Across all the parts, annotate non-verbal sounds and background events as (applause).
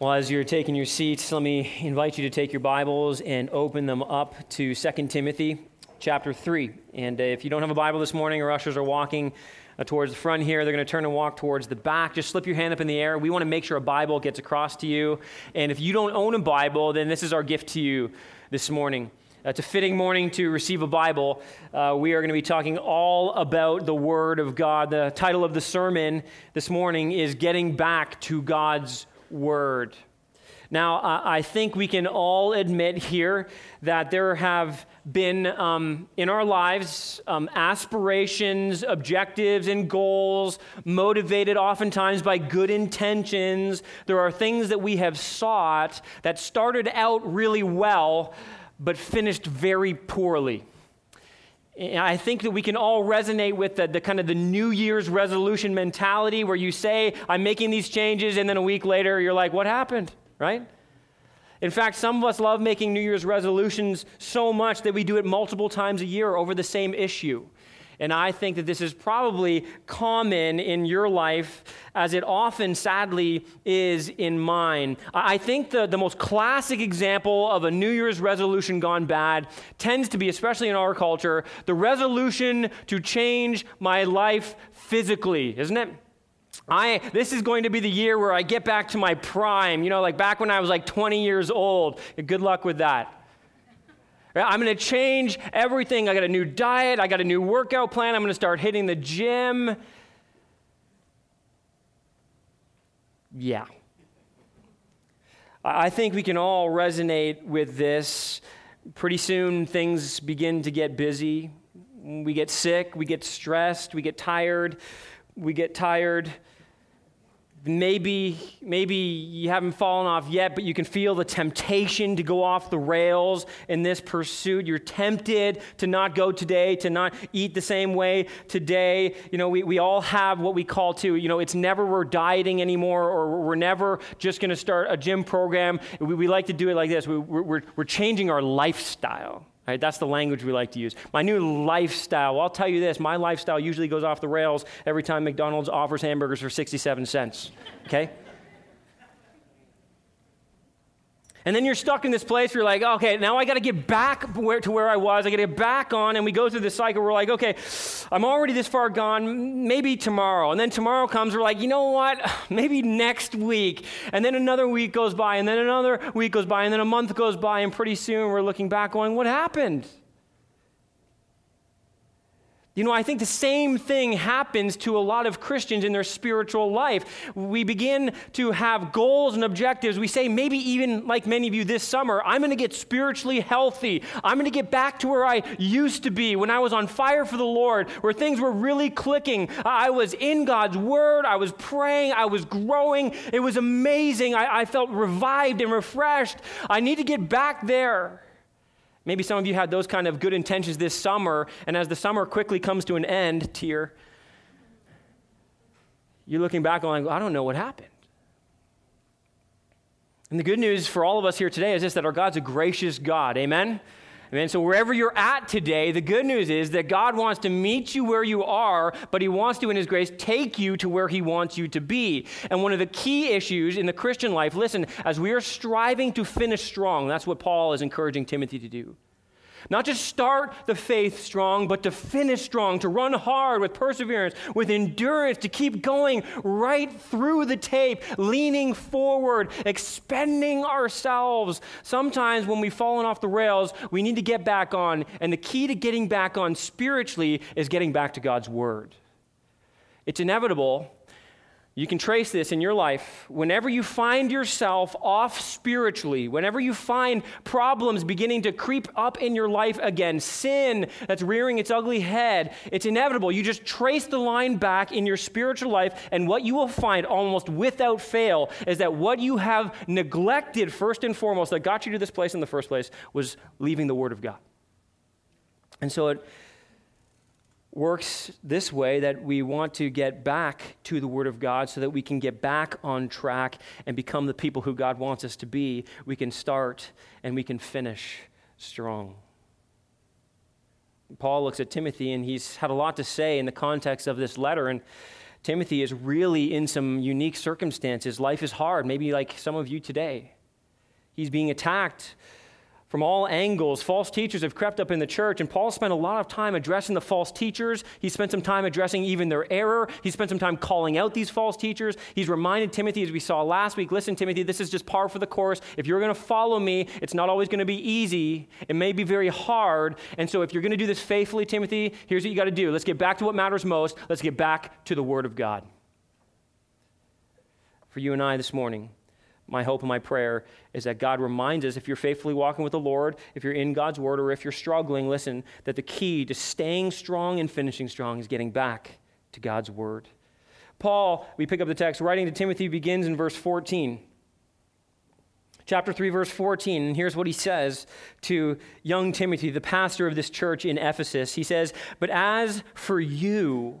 Well, as you're taking your seats, let me invite you to take your Bibles and open them up to 2 Timothy chapter 3. And uh, if you don't have a Bible this morning, our ushers are walking uh, towards the front here. They're going to turn and walk towards the back. Just slip your hand up in the air. We want to make sure a Bible gets across to you. And if you don't own a Bible, then this is our gift to you this morning. Uh, it's a fitting morning to receive a Bible. Uh, we are going to be talking all about the Word of God. The title of the sermon this morning is Getting Back to God's word. Now, I think we can all admit here that there have been um, in our lives um, aspirations, objectives, and goals motivated oftentimes by good intentions. There are things that we have sought that started out really well but finished very poorly. I think that we can all resonate with the, the, kind of the New Year's resolution mentality where you say, I'm making these changes, and then a week later you're like, what happened? Right? In fact, some of us love making New Year's resolutions so much that we do it multiple times a year over the same issue. And I think that this is probably common in your life, as it often, sadly, is in mine. I think the, the most classic example of a New Year's resolution gone bad tends to be, especially in our culture, the resolution to change my life physically, isn't it? I, this is going to be the year where I get back to my prime, you know, like back when I was like 20 years old. Good luck with that. I'm going to change everything. I got a new diet. I got a new workout plan. I'm going to start hitting the gym. Yeah. I think we can all resonate with this. Pretty soon, things begin to get busy. We get sick. We get stressed. We get tired. We get tired maybe maybe you haven't fallen off yet but you can feel the temptation to go off the rails in this pursuit. You're tempted to not go today to not eat the same way today. You know we, we all have what we call to you know it's never we're dieting anymore or we're never just going to start a gym program. We, we like to do it like this. We, we're, we're changing our lifestyle Right, that's the language we like to use. My new lifestyle. I'll tell you this my lifestyle usually goes off the rails every time McDonald's offers hamburgers for 67 cents. Okay? And then you're stuck in this place where you're like, okay, now I got to get back where, to where I was. I got to get back on. And we go through this cycle. We're like, okay, I'm already this far gone. Maybe tomorrow. And then tomorrow comes. We're like, you know what? (sighs) Maybe next week. And then another week goes by. And then another week goes by. And then a month goes by. And pretty soon we're looking back going, what happened? You know, I think the same thing happens to a lot of Christians in their spiritual life. We begin to have goals and objectives. We say, maybe even like many of you this summer, I'm going to get spiritually healthy. I'm going to get back to where I used to be when I was on fire for the Lord, where things were really clicking. I was in God's Word, I was praying, I was growing. It was amazing. I, I felt revived and refreshed. I need to get back there. Maybe some of you had those kind of good intentions this summer, and as the summer quickly comes to an end, tear, you're looking back like, I don't know what happened. And the good news for all of us here today is this that our God's a gracious God. Amen? Amen. So, wherever you're at today, the good news is that God wants to meet you where you are, but He wants to, in His grace, take you to where He wants you to be. And one of the key issues in the Christian life, listen, as we are striving to finish strong, that's what Paul is encouraging Timothy to do. Not just start the faith strong, but to finish strong, to run hard with perseverance, with endurance, to keep going right through the tape, leaning forward, expending ourselves. Sometimes when we've fallen off the rails, we need to get back on. And the key to getting back on spiritually is getting back to God's Word. It's inevitable you can trace this in your life. Whenever you find yourself off spiritually, whenever you find problems beginning to creep up in your life again, sin that's rearing its ugly head, it's inevitable. You just trace the line back in your spiritual life, and what you will find almost without fail is that what you have neglected first and foremost that got you to this place in the first place was leaving the Word of God. And so it works this way that we want to get back to the Word of God so that we can get back on track and become the people who God wants us to be. We can start and we can finish strong. Paul looks at Timothy and he's had a lot to say in the context of this letter. And Timothy is really in some unique circumstances. Life is hard, maybe like some of you today. He's being attacked from all angles. False teachers have crept up in the church, and Paul spent a lot of time addressing the false teachers. He spent some time addressing even their error. He spent some time calling out these false teachers. He's reminded Timothy, as we saw last week listen, Timothy, this is just par for the course. If you're going to follow me, it's not always going to be easy. It may be very hard. And so, if you're going to do this faithfully, Timothy, here's what you got to do. Let's get back to what matters most. Let's get back to the Word of God. For you and I this morning, my hope and my prayer is that God reminds us if you're faithfully walking with the Lord, if you're in God's word, or if you're struggling, listen, that the key to staying strong and finishing strong is getting back to God's word. Paul, we pick up the text, writing to Timothy begins in verse 14. Chapter 3, verse 14, and here's what he says to young Timothy, the pastor of this church in Ephesus. He says, But as for you,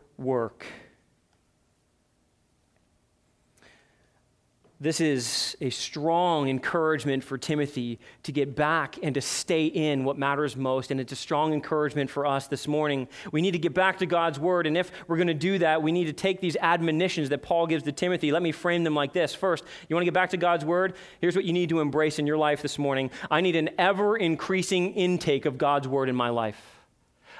work. This is a strong encouragement for Timothy to get back and to stay in what matters most. And it's a strong encouragement for us this morning. We need to get back to God's word. And if we're going to do that, we need to take these admonitions that Paul gives to Timothy. Let me frame them like this. First, you want to get back to God's word? Here's what you need to embrace in your life this morning I need an ever increasing intake of God's word in my life.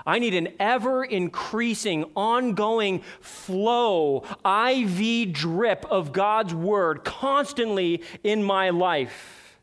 I need an ever increasing, ongoing flow, IV drip of God's word constantly in my life.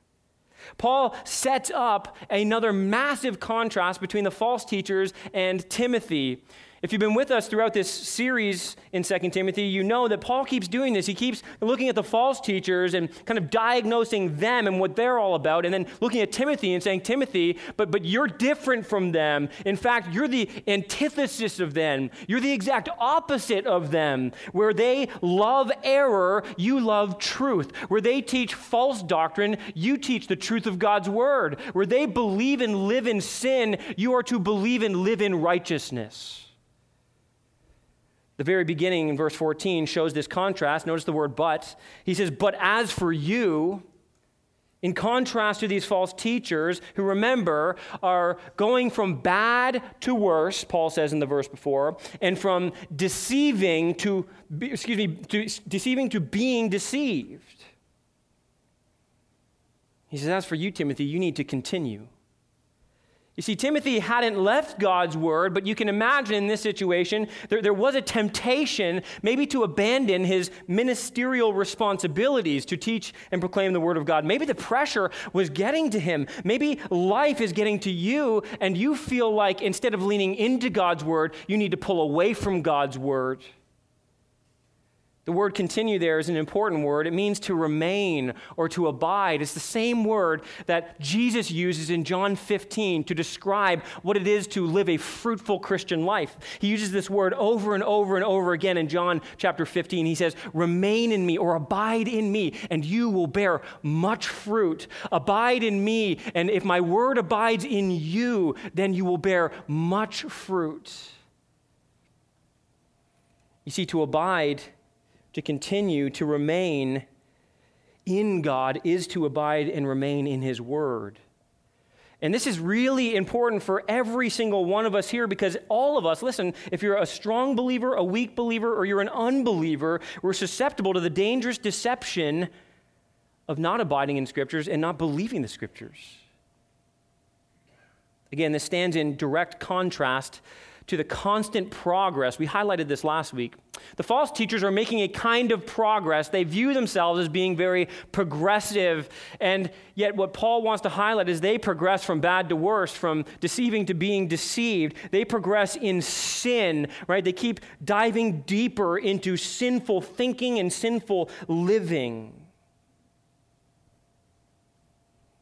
Paul sets up another massive contrast between the false teachers and Timothy. If you've been with us throughout this series in 2 Timothy, you know that Paul keeps doing this. He keeps looking at the false teachers and kind of diagnosing them and what they're all about, and then looking at Timothy and saying, Timothy, but, but you're different from them. In fact, you're the antithesis of them. You're the exact opposite of them. Where they love error, you love truth. Where they teach false doctrine, you teach the truth of God's word. Where they believe and live in sin, you are to believe and live in righteousness. The very beginning in verse 14 shows this contrast. Notice the word but. He says, But as for you, in contrast to these false teachers who remember are going from bad to worse, Paul says in the verse before, and from deceiving to, excuse me, to, deceiving to being deceived. He says, As for you, Timothy, you need to continue. You see, Timothy hadn't left God's word, but you can imagine in this situation, there, there was a temptation maybe to abandon his ministerial responsibilities to teach and proclaim the word of God. Maybe the pressure was getting to him. Maybe life is getting to you, and you feel like instead of leaning into God's word, you need to pull away from God's word. The word continue there is an important word. It means to remain or to abide. It's the same word that Jesus uses in John 15 to describe what it is to live a fruitful Christian life. He uses this word over and over and over again in John chapter 15. He says, Remain in me or abide in me, and you will bear much fruit. Abide in me, and if my word abides in you, then you will bear much fruit. You see, to abide to continue to remain in God is to abide and remain in His Word. And this is really important for every single one of us here because all of us, listen, if you're a strong believer, a weak believer, or you're an unbeliever, we're susceptible to the dangerous deception of not abiding in Scriptures and not believing the Scriptures. Again, this stands in direct contrast to the constant progress. We highlighted this last week. The false teachers are making a kind of progress. They view themselves as being very progressive. And yet, what Paul wants to highlight is they progress from bad to worse, from deceiving to being deceived. They progress in sin, right? They keep diving deeper into sinful thinking and sinful living.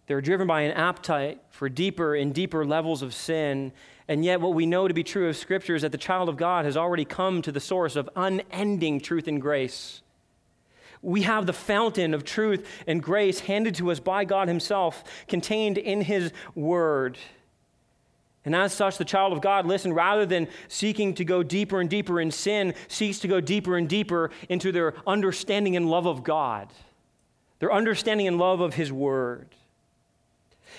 They're driven by an appetite for deeper and deeper levels of sin. And yet, what we know to be true of Scripture is that the child of God has already come to the source of unending truth and grace. We have the fountain of truth and grace handed to us by God Himself, contained in His Word. And as such, the child of God, listen, rather than seeking to go deeper and deeper in sin, seeks to go deeper and deeper into their understanding and love of God, their understanding and love of His Word.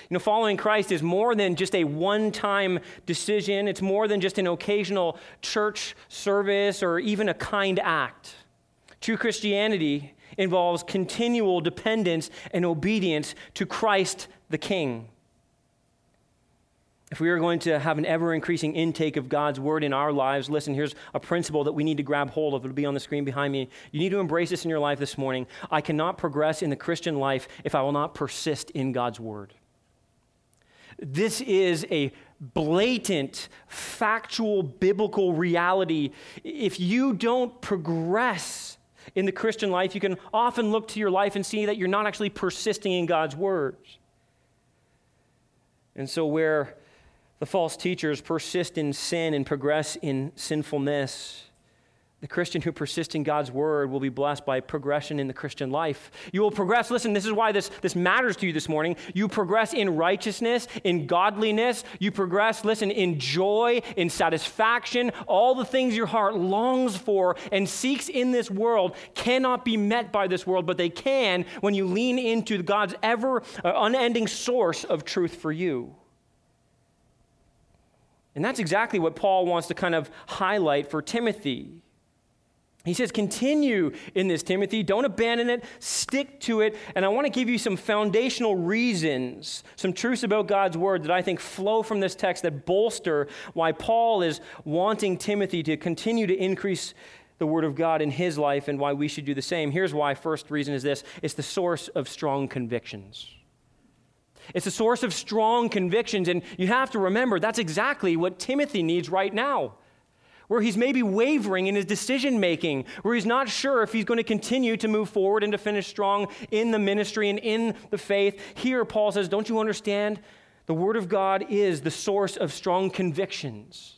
You know, following Christ is more than just a one time decision, it's more than just an occasional church service or even a kind act. True Christianity involves continual dependence and obedience to Christ the King. If we are going to have an ever increasing intake of God's word in our lives, listen, here's a principle that we need to grab hold of. It'll be on the screen behind me. You need to embrace this in your life this morning. I cannot progress in the Christian life if I will not persist in God's word. This is a blatant, factual, biblical reality. If you don't progress in the Christian life, you can often look to your life and see that you're not actually persisting in God's words. And so, where the false teachers persist in sin and progress in sinfulness. The Christian who persists in God's word will be blessed by progression in the Christian life. You will progress. Listen, this is why this, this matters to you this morning. You progress in righteousness, in godliness. You progress, listen, in joy, in satisfaction. All the things your heart longs for and seeks in this world cannot be met by this world, but they can when you lean into God's ever uh, unending source of truth for you. And that's exactly what Paul wants to kind of highlight for Timothy. He says, continue in this, Timothy. Don't abandon it. Stick to it. And I want to give you some foundational reasons, some truths about God's word that I think flow from this text that bolster why Paul is wanting Timothy to continue to increase the word of God in his life and why we should do the same. Here's why. First reason is this it's the source of strong convictions. It's a source of strong convictions. And you have to remember that's exactly what Timothy needs right now, where he's maybe wavering in his decision making, where he's not sure if he's going to continue to move forward and to finish strong in the ministry and in the faith. Here, Paul says, Don't you understand? The Word of God is the source of strong convictions.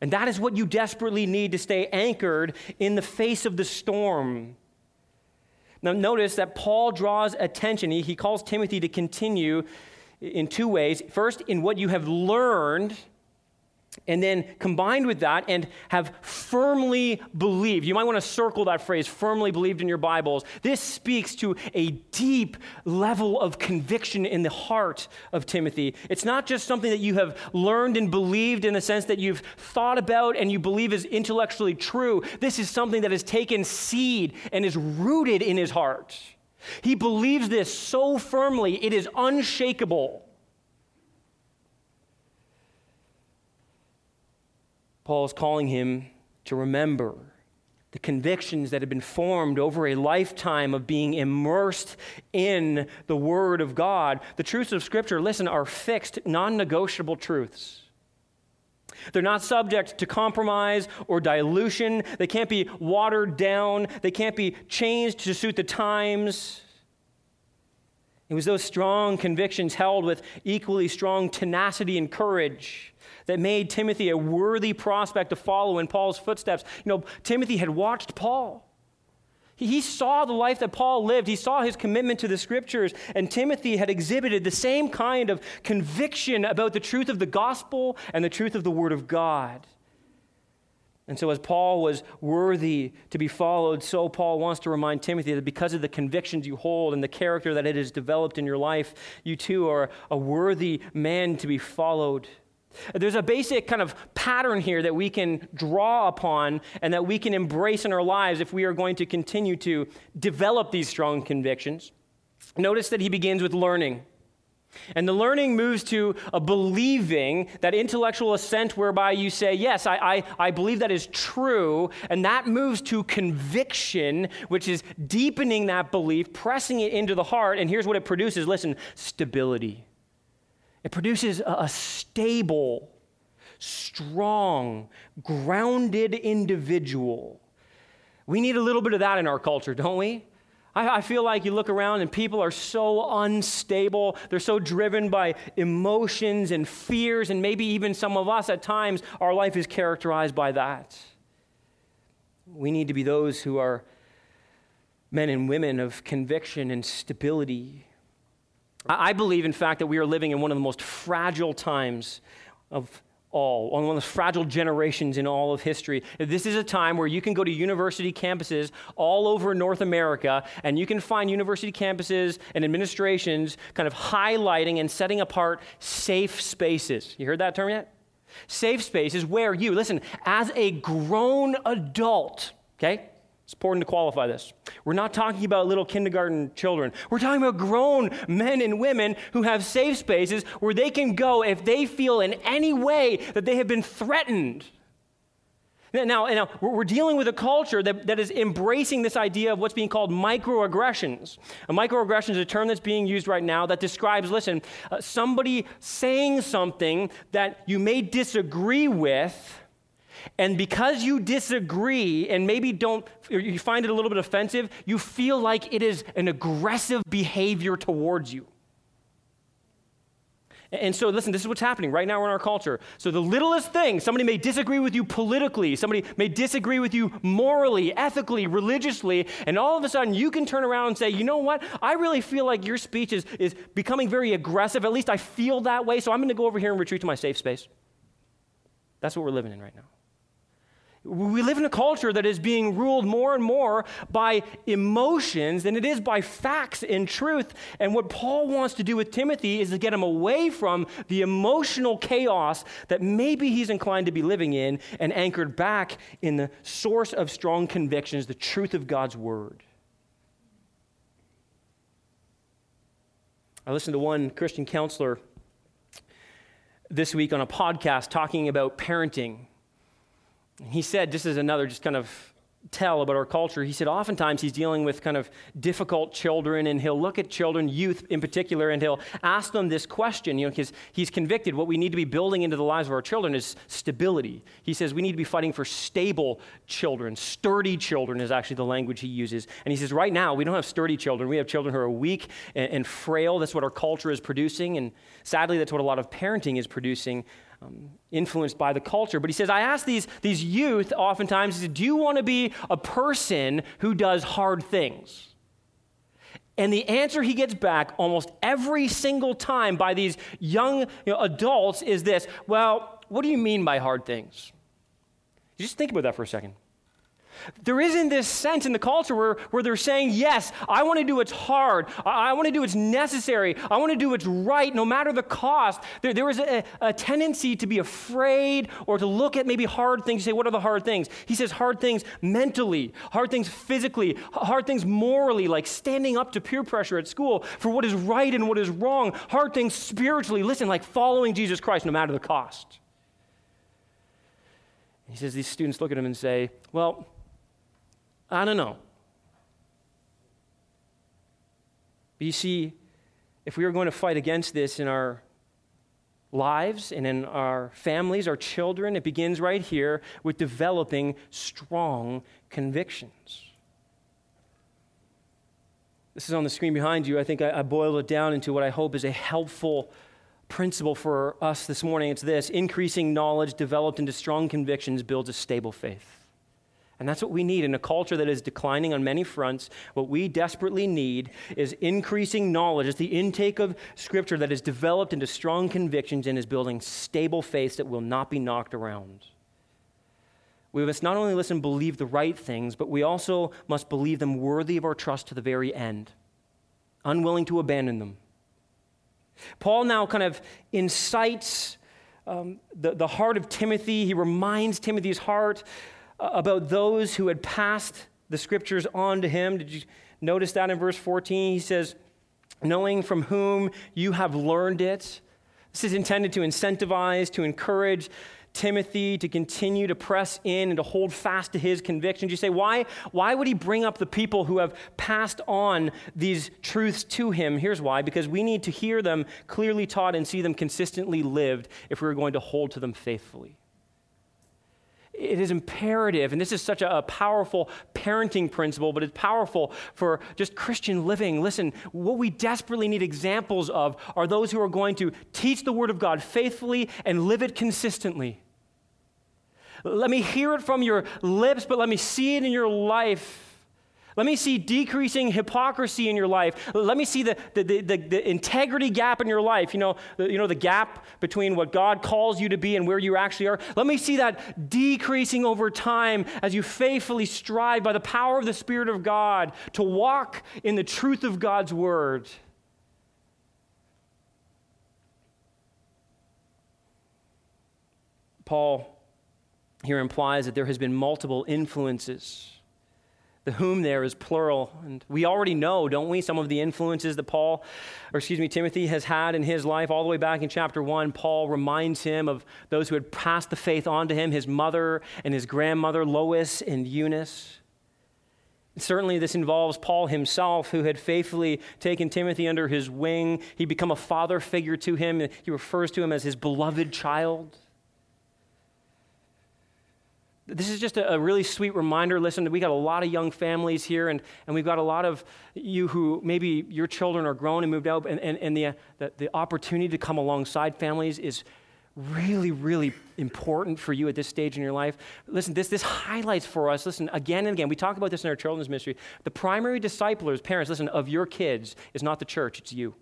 And that is what you desperately need to stay anchored in the face of the storm. Now, notice that Paul draws attention. He, calls Timothy to continue in two ways. First, in what you have learned and then combined with that and have firmly believed. You might want to circle that phrase, firmly believed in your Bibles. This speaks to a deep level of conviction in the heart of Timothy. It's not just something that you have learned and believed in the sense that you've thought about and you believe is intellectually true. This is something that has taken seed and is rooted in his heart. He believes this so firmly, it is unshakable. Paul is calling him to remember the convictions that have been formed over a lifetime of being immersed in the Word of God. The truths of Scripture, listen, are fixed, non negotiable truths. They're not subject to compromise or dilution. They can't be watered down. They can't be changed to suit the times. It was those strong convictions held with equally strong tenacity and courage that made Timothy a worthy prospect to follow in Paul's footsteps. You know, Timothy had watched Paul. He saw the life that Paul lived. He saw his commitment to the scriptures. And Timothy had exhibited the same kind of conviction about the truth of the gospel and the truth of the word of God. And so, as Paul was worthy to be followed, so Paul wants to remind Timothy that because of the convictions you hold and the character that it has developed in your life, you too are a worthy man to be followed. There's a basic kind of pattern here that we can draw upon and that we can embrace in our lives if we are going to continue to develop these strong convictions. Notice that he begins with learning. And the learning moves to a believing, that intellectual assent whereby you say, Yes, I, I, I believe that is true. And that moves to conviction, which is deepening that belief, pressing it into the heart. And here's what it produces listen, stability. It produces a, stable, strong, grounded individual. We need a little bit of that in our culture, don't we? I, I, feel like you look around and people are so unstable. They're so driven by emotions and fears, and maybe even some of us at times, our life is characterized by that. We need to be those who are men and women of conviction and stability. I, believe, in fact, that we are living in one of the most fragile times of all, one of the fragile generations in all of history. This is a time where you can go to university campuses all over North America, and you can find university campuses and administrations kind of highlighting and setting apart safe spaces. You heard that term yet? Safe spaces where you, listen, as a grown adult, okay? It's important to qualify this. We're not talking about little kindergarten children. We're talking about grown men and women who have safe spaces where they can go if they feel in any way that they have been threatened. Now, now we're dealing with a culture that, that is embracing this idea of what's being called microaggressions. A microaggression is a term that's being used right now that describes, listen, uh, somebody saying something that you may disagree with and because you disagree and maybe don't, you find it a little bit offensive, you feel like it is an aggressive behavior towards you. And so, listen, this is what's happening right now in our culture. So, the littlest thing, somebody may disagree with you politically, somebody may disagree with you morally, ethically, religiously, and all of a sudden you can turn around and say, you know what? I really feel like your speech is, is becoming very aggressive. At least I feel that way, so I'm going to go over here and retreat to my safe space. That's what we're living in right now. We live in a culture that is being ruled more and more by emotions than it is by facts and truth. And what Paul wants to do with Timothy is to get him away from the emotional chaos that maybe he's inclined to be living in and anchored back in the source of strong convictions, the truth of God's word. I listened to one Christian counselor this week on a podcast talking about parenting he said, this is another just kind of tell about our culture. He said, oftentimes he's dealing with kind of difficult children, and he'll look at children, youth in particular, and he'll ask them this question, you know, because he's convicted what we need to be building into the lives of our children is stability. He says we need to be fighting for stable children. Sturdy children is actually the language he uses. And he says, right now, we don't have sturdy children. We have children who are weak and, and frail. That's what our culture is producing. And sadly, that's what a lot of parenting is producing um, influenced by the culture. But he says, I ask these, these youth oftentimes, do you want to be a person who does hard things? And the answer he gets back almost every single time by these young you know, adults is this Well, what do you mean by hard things? just think about that for a second. There isn't this sense in the culture where, where they're saying, Yes, I want to do what's hard. I, I want to do what's necessary. I want to do what's right, no matter the cost. There, there is a, a tendency to be afraid or to look at maybe hard things. You say, What are the hard things? He says, Hard things mentally, hard things physically, hard things morally, like standing up to peer pressure at school for what is right and what is wrong, hard things spiritually. Listen, like following Jesus Christ, no matter the cost. He says, These students look at him and say, Well, I don't know. But you see, if we are going to fight against this in our lives and in our families, our children, it begins right here with developing strong convictions. This is on the screen behind you. I think I, I boiled it down into what I hope is a helpful principle for us this morning. It's this increasing knowledge developed into strong convictions builds a stable faith. And that's what we need in a culture that is declining on many fronts. What we desperately need is increasing knowledge. It's the intake of Scripture that is developed into strong convictions and is building stable faith that will not be knocked around. We must not only listen, and believe the right things, but we also must believe them worthy of our trust to the very end, unwilling to abandon them. Paul now kind of incites um, the, the heart of Timothy. He reminds Timothy's heart about those who had passed the scriptures on to him. Did you notice that in verse 14? He says, knowing from whom you have learned it. This is intended to incentivize, to encourage Timothy to continue to press in and to hold fast to his convictions. You say, why, why would he bring up the people who have passed on these truths to him? Here's why because we need to hear them clearly taught and see them consistently lived if we're going to hold to them faithfully. It is imperative, and this is such a, a, powerful parenting principle, but it's powerful for just Christian living. Listen, what we desperately need examples of are those who are going to teach the Word of God faithfully and live it consistently. Let me hear it from your lips, but let me see it in your life. Let me see decreasing hypocrisy in your life. Let me see the, the, the, the, integrity gap in your life. You know, the, you know, the gap between what God calls you to be and where you actually are. Let me see that decreasing over time as you faithfully strive by the power of the Spirit of God to walk in the truth of God's Word. Paul here implies that there has been multiple influences the whom there is plural. And we already know, don't we, some of the influences that Paul, or excuse me, Timothy has had in his life. All the way back in chapter 1, Paul reminds him of those who had passed the faith on to him his mother and his grandmother, Lois and Eunice. Certainly, this involves Paul himself, who had faithfully taken Timothy under his wing. He'd become a father figure to him. He refers to him as his beloved child. This is just a, a, really sweet reminder. Listen, we got a lot of young families here, and, and we've got a lot of you who maybe your children are grown and moved out, and, and, and the, the, the opportunity to come alongside families is really, really important for you at this stage in your life. Listen, this, this highlights for us, listen, again and again, we talk about this in our children's ministry. The primary disciplers, parents, listen, of your kids is not the church, it's you.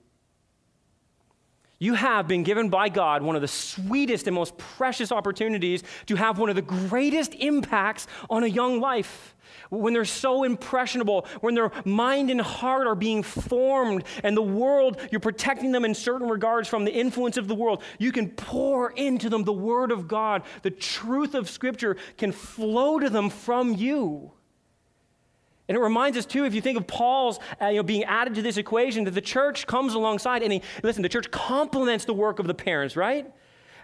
You have been given by God one of the sweetest and most precious opportunities to have one of the greatest impacts on a young life. When they're so impressionable, when their mind and heart are being formed, and the world, you're protecting them in certain regards from the influence of the world, you can pour into them the Word of God. The truth of Scripture can flow to them from you. And it reminds us, too, if you think of Paul's uh, you know, being added to this equation, that the church comes alongside and he, listen, the church complements the work of the parents, right?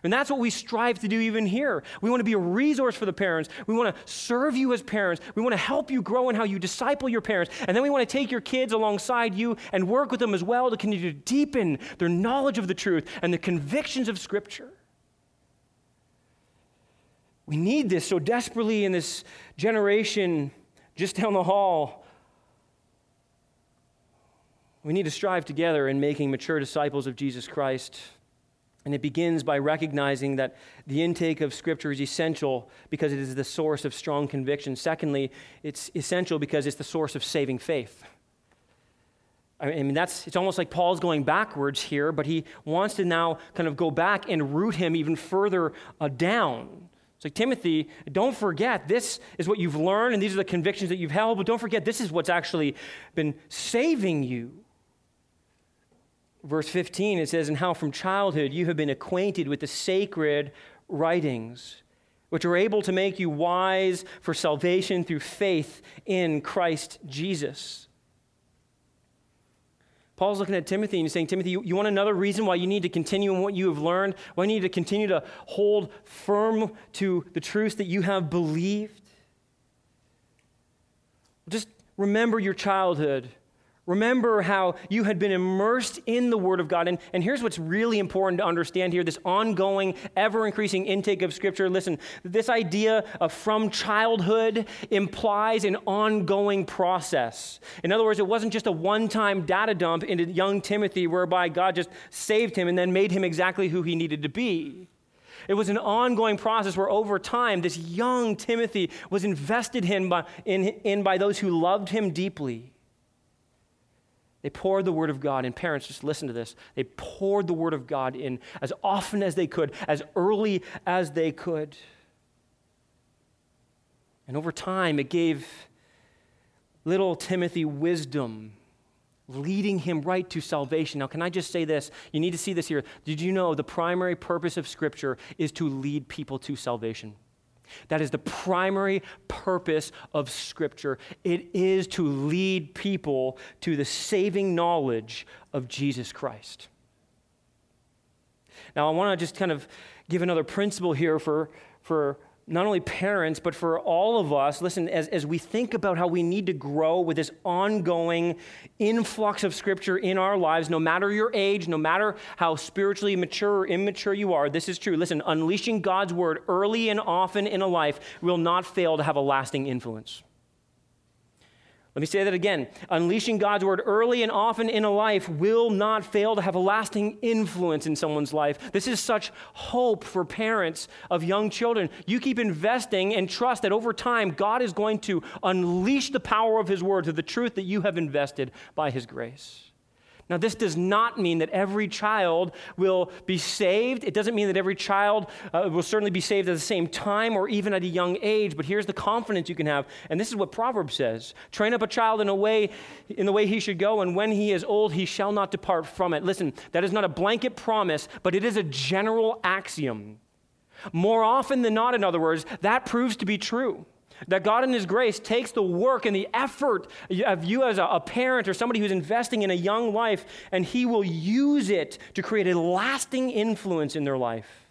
And that's what we strive to do even here. We want to be a resource for the parents. We want to serve you as parents. We want to help you grow in how you disciple your parents. And then we want to take your kids alongside you and work with them as well to continue to deepen their knowledge of the truth and the convictions of Scripture. We need this so desperately in this generation just down the hall. We need to strive together in making mature disciples of Jesus Christ. And it begins by recognizing that the intake of Scripture is essential because it is the source of strong conviction. Secondly, it's essential because it's the source of saving faith. I mean, that's, it's almost like Paul's going backwards here, but he wants to now kind of go back and root him even further uh, down. Like, Timothy, don't forget, this is what you've learned, and these are the convictions that you've held, but don't forget, this is what's actually been saving you. Verse 15, it says, And how from childhood you have been acquainted with the sacred writings, which are able to make you wise for salvation through faith in Christ Jesus. Paul's looking at Timothy and he's saying, Timothy, you, you, want another reason why you need to continue in what you have learned? Why you need to continue to hold firm to the truths that you have believed? Just remember your childhood. Remember how you had been immersed in the Word of God. And, and here's what's really important to understand here this ongoing, ever increasing intake of Scripture. Listen, this idea of from childhood implies an ongoing process. In other words, it wasn't just a one time data dump into young Timothy whereby God just saved him and then made him exactly who he needed to be. It was an ongoing process where over time, this young Timothy was invested in by, in, in by those who loved him deeply. They poured the Word of God, and parents, just listen to this. They poured the Word of God in as often as they could, as early as they could. And over time, it gave little Timothy wisdom, leading him right to salvation. Now, can I just say this? You need to see this here. Did you know the primary purpose of Scripture is to lead people to salvation? That is the primary purpose of Scripture. It is to lead people to the saving knowledge of Jesus Christ. Now, I want to just kind of give another principle here for, for not only parents, but for all of us, listen, as, as we think about how we need to grow with this ongoing influx of Scripture in our lives, no matter your age, no matter how spiritually mature or immature you are, this is true. Listen, unleashing God's Word early and often in a life will not fail to have a lasting influence. Let me say that again. Unleashing God's word early and often in a life will not fail to have a lasting influence in someone's life. This is such hope for parents of young children. You keep investing and trust that over time, God is going to unleash the power of His word to the truth that you have invested by His grace. Now, this does not mean that every child will be saved. It doesn't mean that every child uh, will certainly be saved at the same time or even at a young age, but here's the confidence you can have. And this is what Proverbs says train up a child in a way in the way he should go, and when he is old, he shall not depart from it. Listen, that is not a blanket promise, but it is a general axiom. More often than not, in other words, that proves to be true. That God in His grace takes the work and the effort of you as a, parent or somebody who's investing in a young life, and He will use it to create a lasting influence in their life.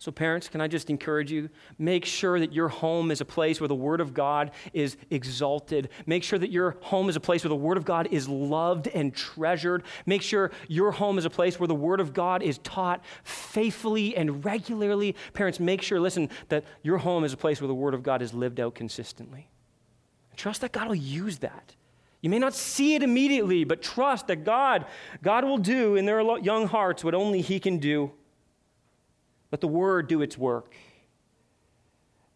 So, parents, can I just encourage you? Make sure that your home is a place where the Word of God is exalted. Make sure that your home is a place where the Word of God is loved and treasured. Make sure your home is a place where the Word of God is taught faithfully and regularly. Parents, make sure, listen, that your home is a place where the Word of God is lived out consistently. Trust that God will use that. You may not see it immediately, but trust that God, God will do in their young hearts what only He can do. Let the word do its work.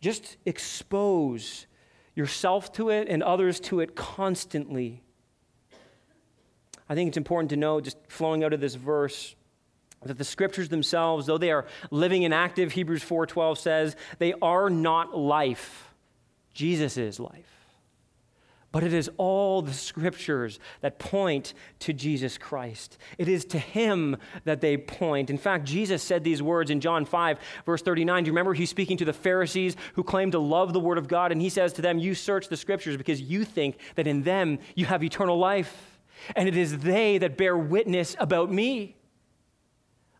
Just expose yourself to it and others to it constantly. I think it's important to know, just flowing out of this verse, that the scriptures themselves, though they are living and active, Hebrews 4:12 says, they are not life. Jesus is life but it is all the scriptures that point to Jesus Christ. It is to him that they point. In fact, Jesus said these words in John 5, verse 39. Do you remember he's speaking to the Pharisees who claim to love the word of God? And he says to them, You search the scriptures because you think that in them you have eternal life. And it is they that bear witness about me.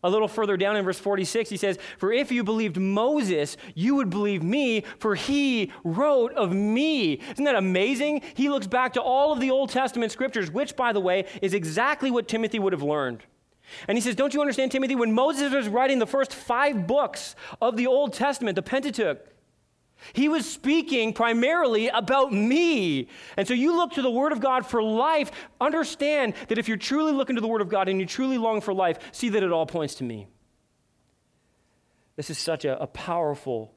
A little further down in verse 46, he says, For if you believed Moses, you would believe me, for he wrote of me. Isn't that amazing? He looks back to all of the Old Testament scriptures, which, by the way, is exactly what Timothy would have learned. And he says, Don't you understand, Timothy? When Moses was writing the first five books of the Old Testament, the Pentateuch, he was speaking primarily about me. And so you look to the Word of God for life. Understand that if you're truly looking to the Word of God and you truly long for life, see that it all points to me. This is such a, a powerful,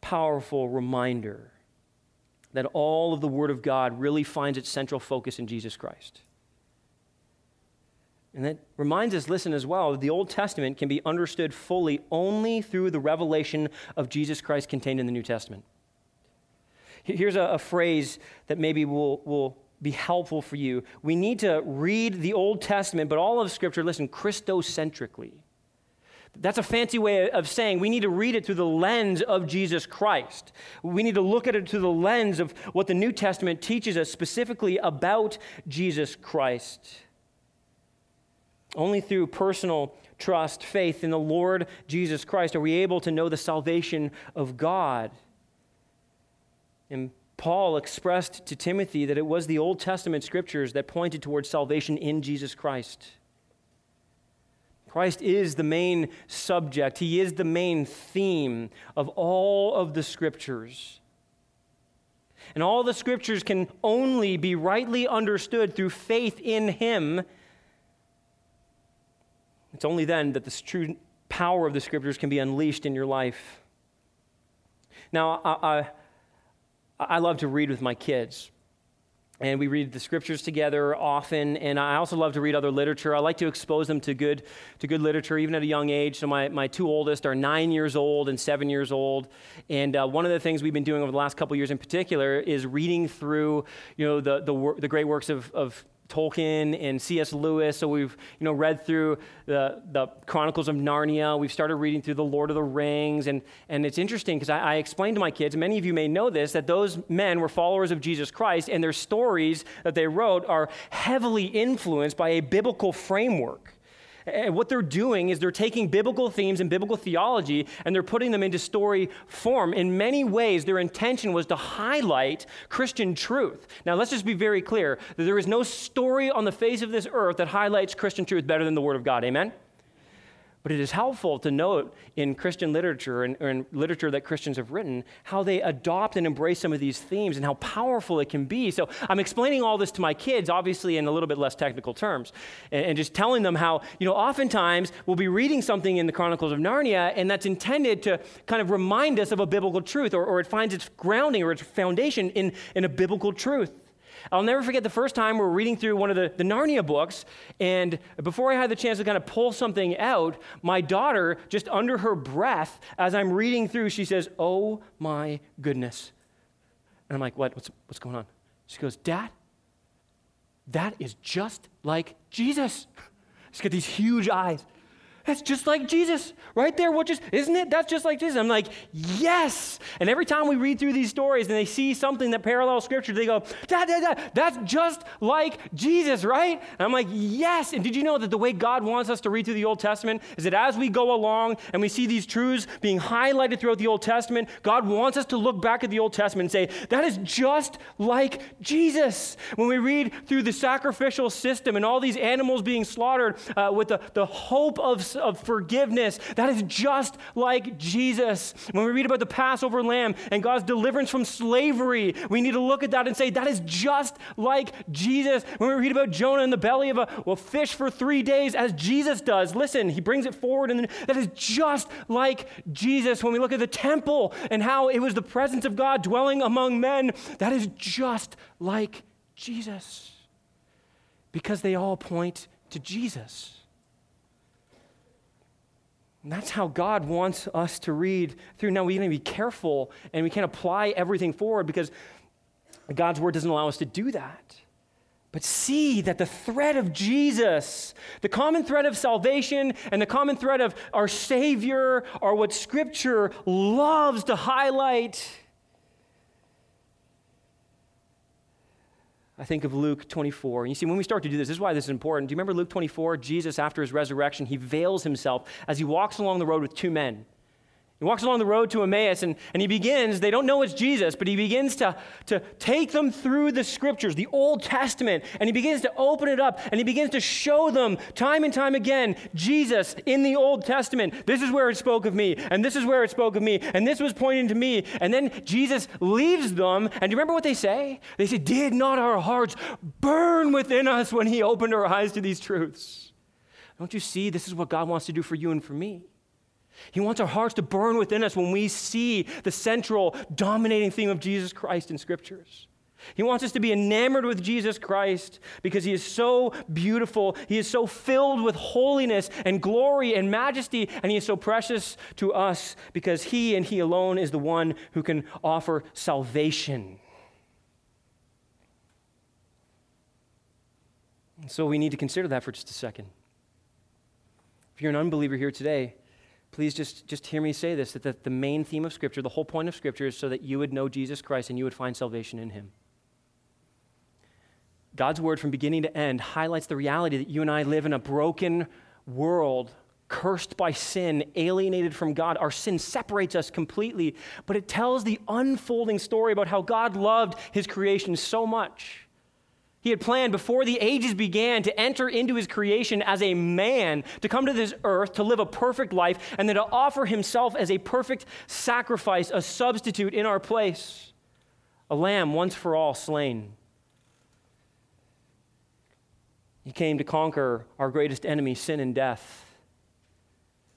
powerful reminder that all of the Word of God really finds its central focus in Jesus Christ. And that reminds us, listen, as well, that the Old Testament can be understood fully only through the revelation of Jesus Christ contained in the New Testament. Here's a, a phrase that maybe will, will be helpful for you. We need to read the Old Testament, but all of Scripture, listen, Christocentrically. That's a fancy way of saying we need to read it through the lens of Jesus Christ. We need to look at it through the lens of what the New Testament teaches us specifically about Jesus Christ. Only through personal trust, faith in the Lord Jesus Christ are we able to know the salvation of God. And Paul expressed to Timothy that it was the Old Testament scriptures that pointed towards salvation in Jesus Christ. Christ is the main subject, He is the main theme of all of the scriptures. And all the scriptures can only be rightly understood through faith in Him it's only then that the true power of the scriptures can be unleashed in your life. Now, I, I, I love to read with my kids. And we read the scriptures together often, and I also love to read other literature. I like to expose them to good, to good literature, even at a young age. So, my, my two oldest are nine years old and seven years old. And uh, one of the things we've been doing over the last couple years in particular is reading through you know, the, the, the great works of, of Tolkien and C.S. Lewis. So we've you know read through the, the Chronicles of Narnia. We've started reading through the Lord of the Rings, and and it's interesting because I, I explained to my kids, many of you may know this, that those men were followers of Jesus Christ, and their stories that they wrote are heavily influenced by a biblical framework. And what they're doing is they're taking biblical themes and biblical theology and they're putting them into story form. In many ways, their intention was to highlight Christian truth. Now, let's just be very clear that there is no story on the face of this earth that highlights Christian truth better than the Word of God. Amen? But it is helpful to note in Christian literature and in literature that Christians have written how they adopt and embrace some of these themes and how powerful it can be. So I'm explaining all this to my kids, obviously in a little bit less technical terms, and, and just telling them how, you know, oftentimes we'll be reading something in the Chronicles of Narnia and that's intended to kind of remind us of a biblical truth or, or it finds its grounding or its foundation in, in a biblical truth. I'll never forget the first time we were reading through one of the, the Narnia books, and before I had the chance to kind of pull something out, my daughter, just under her breath, as I'm reading through, she says, Oh my goodness. And I'm like, What? What's, what's going on? She goes, Dad, that is just like Jesus. She's got these huge eyes. That's just like Jesus, right there. What just isn't it? That's just like Jesus. I'm like, yes. And every time we read through these stories and they see something that parallels Scripture, they go, da, da, da, that's just like Jesus, right? And I'm like, yes. And did you know that the way God wants us to read through the Old Testament is that as we go along and we see these truths being highlighted throughout the Old Testament, God wants us to look back at the Old Testament and say, that is just like Jesus. When we read through the sacrificial system and all these animals being slaughtered uh, with the, the hope of of forgiveness. That is just like Jesus. When we read about the Passover lamb and God's deliverance from slavery, we need to look at that and say, that is just like Jesus. When we read about Jonah in the belly of a well, fish for three days, as Jesus does, listen, he brings it forward, and that is just like Jesus. When we look at the temple and how it was the presence of God dwelling among men, that is just like Jesus. Because they all point to Jesus. And that's how God wants us to read through. Now, we need to be careful and we can't apply everything forward because God's word doesn't allow us to do that. But see that the thread of Jesus, the common thread of salvation and the common thread of our Savior are what Scripture loves to highlight. I think of Luke 24. And you see, when we start to do this, this is why this is important. Do you remember Luke 24? Jesus, after his resurrection, he veils himself as he walks along the road with two men. He walks along the road to Emmaus and, and he begins, they don't know it's Jesus, but he begins to, to take them through the scriptures, the Old Testament, and he begins to open it up and he begins to show them time and time again Jesus in the Old Testament. This is where it spoke of me, and this is where it spoke of me, and this was pointing to me. And then Jesus leaves them, and do you remember what they say? They say, Did not our hearts burn within us when he opened our eyes to these truths? Don't you see? This is what God wants to do for you and for me. He wants our hearts to burn within us when we see the central, dominating theme of Jesus Christ in Scriptures. He wants us to be enamored with Jesus Christ because he is so beautiful. He is so filled with holiness and glory and majesty, and he is so precious to us because he and he alone is the one who can offer salvation. And so we need to consider that for just a second. If you're an unbeliever here today, please just, just hear me say this that the, the main theme of Scripture, the whole point of Scripture is so that you would know Jesus Christ and you would find salvation in Him. God's word from beginning to end highlights the reality that you and I live in a broken world, cursed by sin, alienated from God. Our sin separates us completely, but it tells the unfolding story about how God loved His creation so much he had planned before the ages began to enter into his creation as a man, to come to this earth, to live a perfect life, and then to offer himself as a perfect sacrifice, a substitute in our place, a lamb once for all slain. He came to conquer our greatest enemy, sin and death.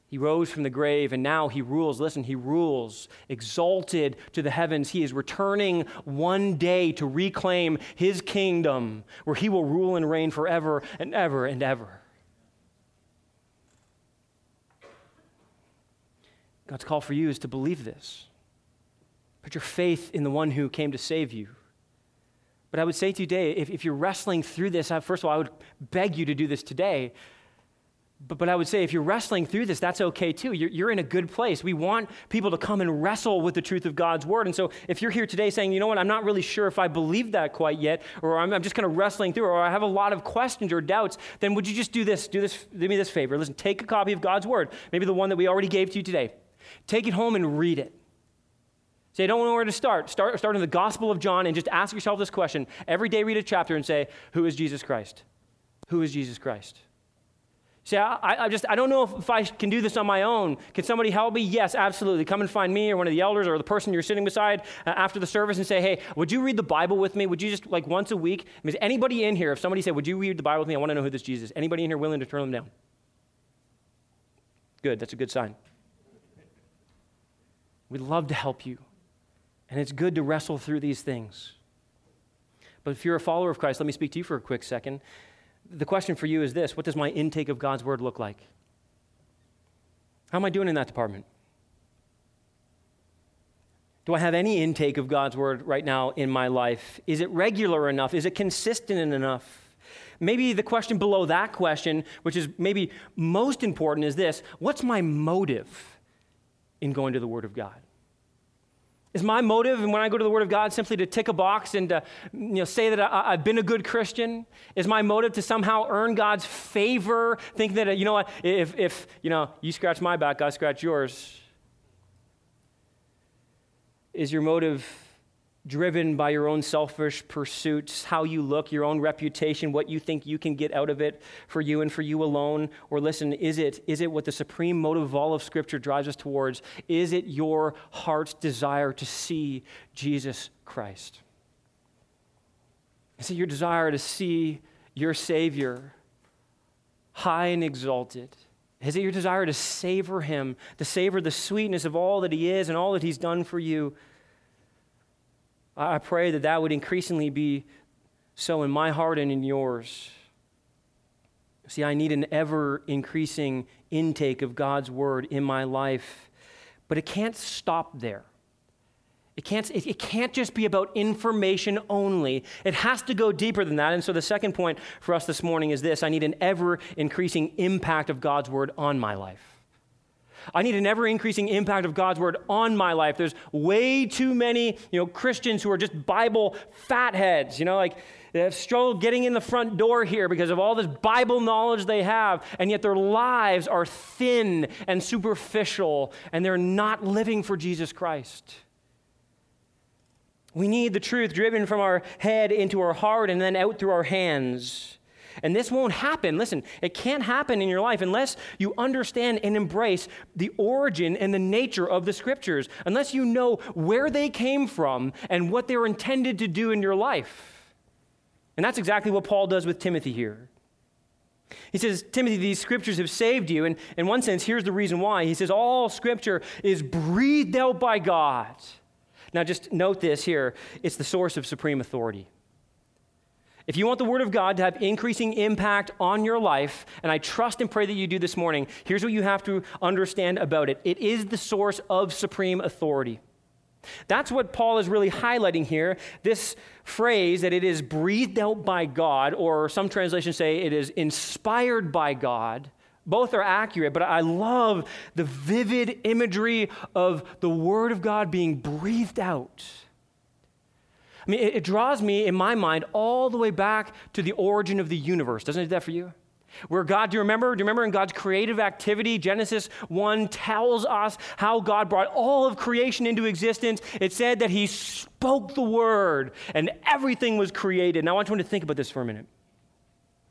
He rose from the grave and now he rules. Listen, he rules, exalted to the heavens. He is returning one day to reclaim his kingdom where he will rule and reign forever and ever and ever. God's call for you is to believe this. Put your faith in the one who came to save you. But I would say today, if, if you're wrestling through this, first of all, I would beg you to do this today But, but I would say if you're wrestling through this, that's okay too. You're, you're in a good place. We want people to come and wrestle with the truth of God's word. And so if you're here today saying, you know what, I'm not really sure if I believe that quite yet, or I'm, I'm just kind of wrestling through, or I have a lot of questions or doubts, then would you just do this? Do this, do me this favor. Listen, take a copy of God's word, maybe the one that we already gave to you today. Take it home and read it. Say, I don't know where to start. Start, start in the Gospel of John and just ask yourself this question. Every day read a chapter and say, Who is Jesus Christ? Who is Jesus Christ? Say, I, I, just, I don't know if, if I can do this on my own. Can somebody help me? Yes, absolutely. Come and find me or one of the elders or the person you're sitting beside uh, after the service and say, hey, would you read the Bible with me? Would you just, like, once a week? I mean, is anybody in here, if somebody said, would you read the Bible with me? I want to know who this Jesus is. Anybody in here willing to turn them down? Good, that's a good sign. We'd love to help you. And it's good to wrestle through these things. But if you're a follower of Christ, let me speak to you for a quick second the question for you is this What does my intake of God's word look like? How am I doing in that department? Do I have any intake of God's word right now in my life? Is it regular enough? Is it consistent enough? Maybe the question below that question, which is maybe most important, is this What's my motive in going to the Word of God? Is my motive, and when I go to the Word of God, simply to tick a box and to you know, say that I, have been a good Christian? Is my motive to somehow earn God's favor, thinking that, you know what, if, if you, know, you scratch my back, I scratch yours? Is your motive driven by your own selfish pursuits, how you look, your own reputation, what you think you can get out of it for you and for you alone? Or listen, is it, is it what the supreme motive of all of Scripture drives us towards? Is it your heart's desire to see Jesus Christ? Is it your desire to see your Savior high and exalted? Is it your desire to savor Him, to savor the sweetness of all that He is and all that He's done for you? I pray that that would increasingly be so in my heart and in yours. See, I need an ever increasing intake of God's word in my life, but it can't stop there. It can't, it can't just be about information only. It has to go deeper than that. And so, the second point for us this morning is this I need an ever increasing impact of God's word on my life. I need an ever increasing impact of God's word on my life. There's way too many, you know, Christians who are just Bible fatheads, you know, like they have struggled getting in the front door here because of all this Bible knowledge they have, and yet their lives are thin and superficial, and they're not living for Jesus Christ. We need the truth driven from our head into our heart and then out through our hands. And this won't happen. Listen, it can't happen in your life unless you understand and embrace the origin and the nature of the scriptures, unless you know where they came from and what they're intended to do in your life. And that's exactly what Paul does with Timothy here. He says, Timothy, these scriptures have saved you. And in one sense, here's the reason why. He says, All scripture is breathed out by God. Now, just note this here it's the source of supreme authority. If you want the Word of God to have increasing impact on your life, and I trust and pray that you do this morning, here's what you have to understand about it it is the source of supreme authority. That's what Paul is really highlighting here. This phrase that it is breathed out by God, or some translations say it is inspired by God. Both are accurate, but I love the vivid imagery of the Word of God being breathed out. I mean, it, it draws me, in my mind, all the way back to the origin of the universe. Doesn't it do that for you? Where God, do you remember? Do you remember in God's creative activity? Genesis 1 tells us how God brought all of creation into existence. It said that He spoke the word and everything was created. Now, I want you to think about this for a minute.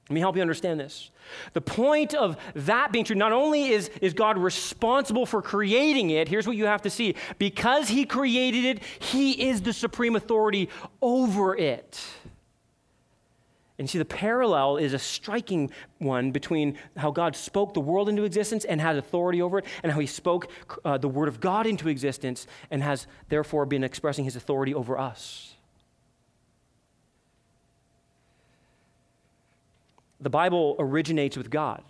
Let me help you understand this. The point of that being true, not only is, is God responsible for creating it, here's what you have to see. Because He created it, He is the supreme authority over it. And see, the parallel is a striking one between how God spoke the world into existence and has authority over it, and how He spoke uh, the Word of God into existence and has therefore been expressing His authority over us. The Bible originates with God.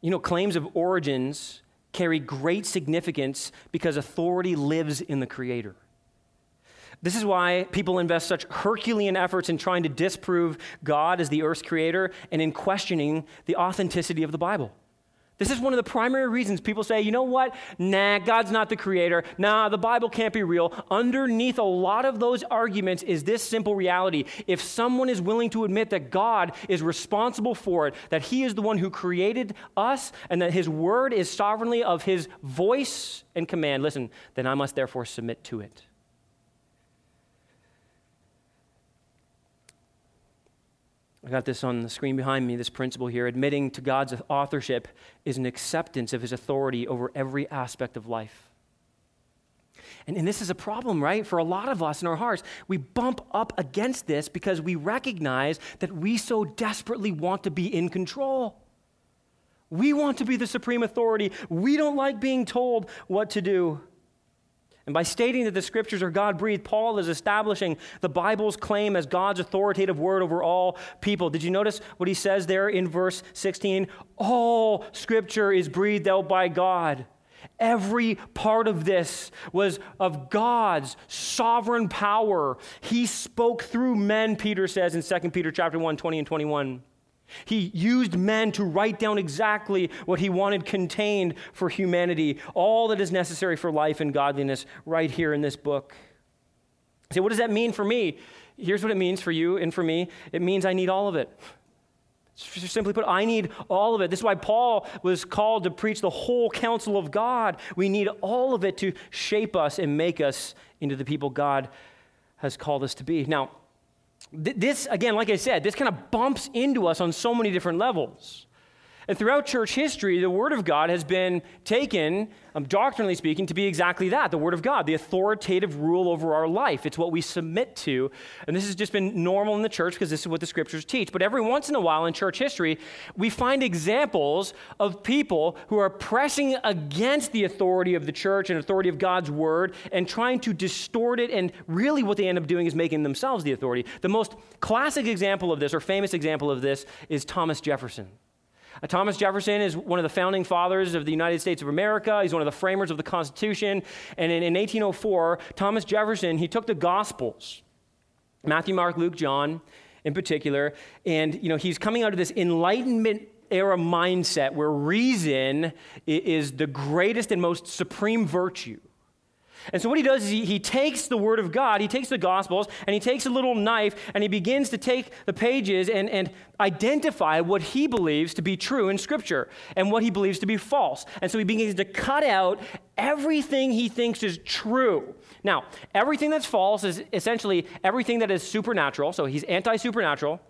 You know, claims of origins carry great significance because authority lives in the Creator. This is why people invest such Herculean efforts in trying to disprove God as the earth's creator and in questioning the authenticity of the Bible. This is one of the primary reasons people say, you know what? Nah, God's not the creator. Nah, the Bible can't be real. Underneath a lot of those arguments is this simple reality. If someone is willing to admit that God is responsible for it, that He is the one who created us, and that His word is sovereignly of His voice and command, listen, then I must therefore submit to it. I got this on the screen behind me, this principle here. Admitting to God's authorship is an acceptance of his authority over every aspect of life. And, and this is a problem, right? For a lot of us in our hearts, we bump up against this because we recognize that we so desperately want to be in control. We want to be the supreme authority. We don't like being told what to do. And by stating that the scriptures are God breathed, Paul is establishing the Bible's claim as God's authoritative word over all people. Did you notice what he says there in verse 16? All scripture is breathed out by God. Every part of this was of God's sovereign power. He spoke through men, Peter says in 2 Peter chapter 1, 20 and 21. He used men to write down exactly what he wanted contained for humanity, all that is necessary for life and godliness, right here in this book. say, what does that mean for me? Here's what it means for you and for me it means I need all of it. Simply put, I need all of it. This is why Paul was called to preach the whole counsel of God. We need all of it to shape us and make us into the people God has called us to be. Now, this, again, like I said, this kind of bumps into us on so many different levels. And throughout church history, the Word of God has been taken, um, doctrinally speaking, to be exactly that the Word of God, the authoritative rule over our life. It's what we submit to. And this has just been normal in the church because this is what the Scriptures teach. But every once in a while in church history, we find examples of people who are pressing against the authority of the church and authority of God's Word and trying to distort it. And really, what they end up doing is making themselves the authority. The most classic example of this, or famous example of this, is Thomas Jefferson. Uh, Thomas Jefferson is one of the founding fathers of the United States of America. He's one of the framers of the Constitution. And in, in 1804, Thomas Jefferson, he took the Gospels, Matthew, Mark, Luke, John in particular, and you know, he's coming out of this Enlightenment era mindset where reason is the greatest and most supreme virtue. And so, what he does is he, he takes the Word of God, he takes the Gospels, and he takes a little knife and he begins to take the pages and, and identify what he believes to be true in Scripture and what he believes to be false. And so, he begins to cut out everything he thinks is true. Now, everything that's false is essentially everything that is supernatural. So, he's anti supernatural.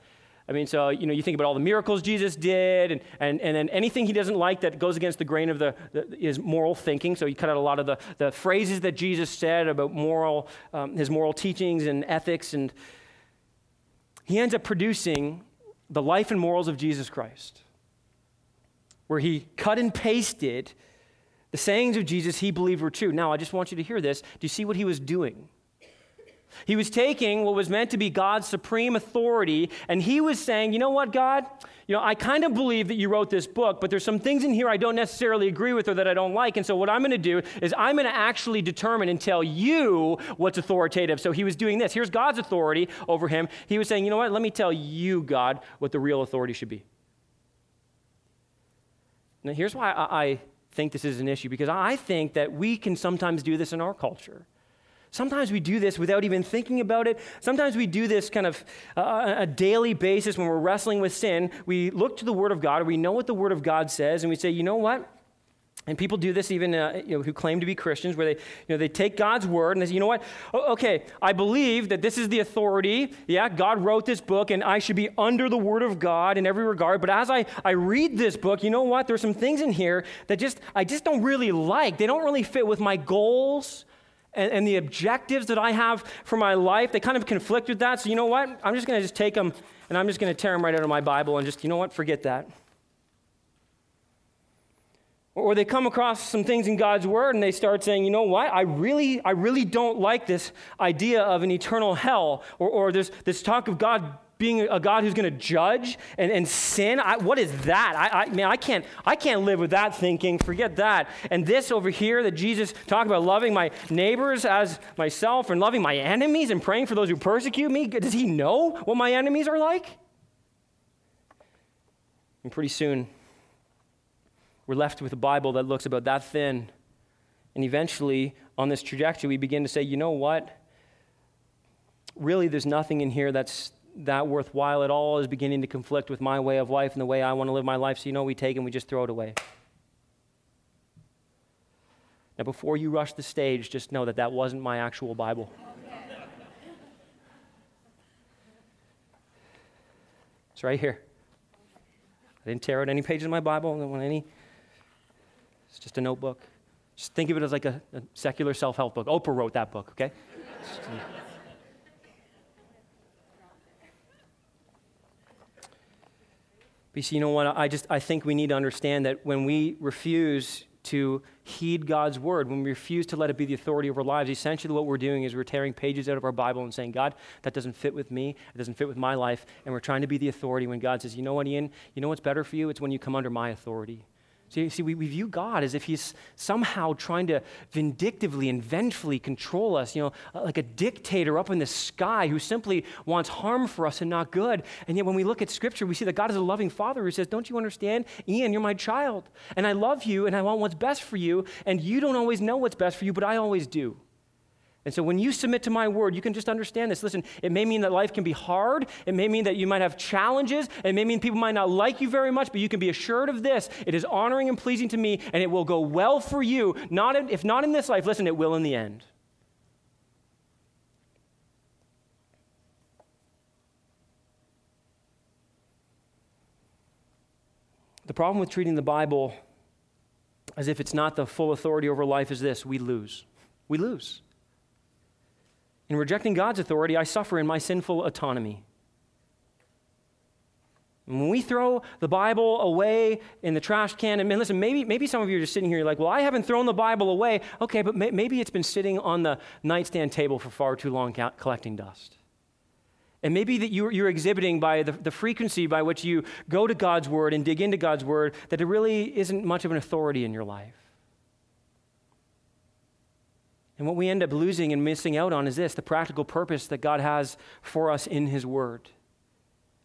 I mean, so, you know, you think about all the miracles Jesus did, and, and, and then anything he doesn't like that goes against the grain of the, the his moral thinking. So you cut out a lot of the, the phrases that Jesus said about moral, um, his moral teachings and ethics. And he ends up producing the life and morals of Jesus Christ, where he cut and pasted the sayings of Jesus he believed were true. Now, I just want you to hear this. Do you see what he was doing? He was taking what was meant to be God's supreme authority, and he was saying, You know what, God? You know, I kind of believe that you wrote this book, but there's some things in here I don't necessarily agree with or that I don't like. And so, what I'm going to do is I'm going to actually determine and tell you what's authoritative. So, he was doing this. Here's God's authority over him. He was saying, You know what? Let me tell you, God, what the real authority should be. Now, here's why I think this is an issue because I think that we can sometimes do this in our culture. Sometimes we do this without even thinking about it. Sometimes we do this kind of uh, a daily basis when we're wrestling with sin. We look to the Word of God, or we know what the Word of God says, and we say, you know what? And people do this even uh, you know, who claim to be Christians, where they, you know, they take God's word and they say, you know what? okay, I believe that this is the authority. Yeah, God wrote this book and I should be under the word of God in every regard. But as I, I read this book, you know what? There's some things in here that just I just don't really like. They don't really fit with my goals and, and, the objectives that I have for my life, they kind of conflict with that. So, you know what? I'm just going to just take them and I'm just going to tear them right out of my Bible and just, you know what? Forget that. Or they come across some things in God's word and they start saying, you know what? I really, I really don't like this idea of an eternal hell or, or this, this talk of God being a God who's going to judge and, and sin. I, what is that? I, I, I can't, I can't live with that thinking. Forget that. And this over here that Jesus talked about loving my neighbors as myself and loving my enemies and praying for those who persecute me. Does he know what my enemies are like? And pretty soon, we're left with a Bible that looks about that thin. And eventually, on this trajectory, we begin to say, you know what? Really, there's nothing in here that's that worthwhile at all, is beginning to conflict with my way of life and the way I want to live my life. So, you know, we take and we just throw it away. Now, before you rush the stage, just know that that wasn't my actual Bible. it's right here. I didn't tear out any pages of my Bible. I don't want any. It's just a notebook. Just think of it as like a, a secular self help book. Oprah wrote that book, okay? But you see, you know what? I just I think we need to understand that when we refuse to heed God's word, when we refuse to let it be the authority of our lives, essentially what we're doing is we're tearing pages out of our Bible and saying, God, that doesn't fit with me, it doesn't fit with my life, and we're trying to be the authority when God says, you know what, Ian, you know what's better for you? It's when you come under my authority. See, see we, we view God as if he's somehow trying to vindictively and vengefully control us, you know, uh, like a dictator up in the sky who simply wants harm for us and not good. And yet when we look at Scripture, we see that God is a loving Father who says, Don't you understand? Ian, you're my child, and I love you, and I want what's best for you, and you don't always know what's best for you, but I always do. And so when you submit to my word, you can just understand this. Listen, it may mean that life can be hard. It may mean that you might have challenges. It may mean people might not like you very much, but you can be assured of this. It is honoring and pleasing to me, and it will go well for you. Not in, if not in this life, listen, it will in the end. The problem with treating the Bible as if it's not the full authority over life is this we lose. We lose. In rejecting God's authority, I suffer in my sinful autonomy. When we throw the Bible away in the trash can, and listen, maybe, maybe some of you are just sitting here, you're like, well, I haven't thrown the Bible away. Okay, but may, maybe it's been sitting on the nightstand table for far too long collecting dust. And maybe that you're, you're exhibiting by the, the frequency by which you go to God's Word and dig into God's Word that there really isn't much of an authority in your life. And what we end up losing and missing out on is this the practical purpose that God has for us in His Word.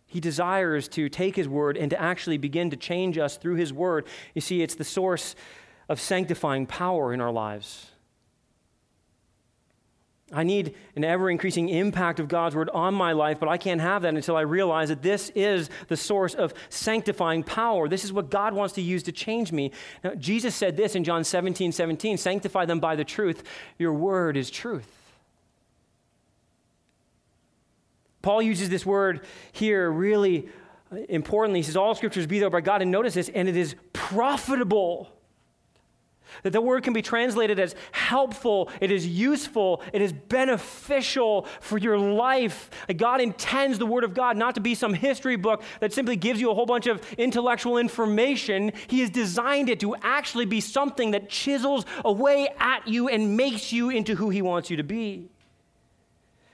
He desires to take His Word and to actually begin to change us through His Word. You see, it's the source of sanctifying power in our lives. I need an ever increasing impact of God's word on my life, but I can't have that until I realize that this is the source of sanctifying power. This is what God wants to use to change me. Now, Jesus said this in John 17 17 Sanctify them by the truth. Your word is truth. Paul uses this word here really uh, importantly. He says, All scriptures be there by God, and notice this, and it is profitable that the word can be translated as helpful, it is useful, it is beneficial for your life. God intends the word of God not to be some history book that simply gives you a whole bunch of intellectual information. He has designed it to actually be something that chisels away at you and makes you into who He wants you to be.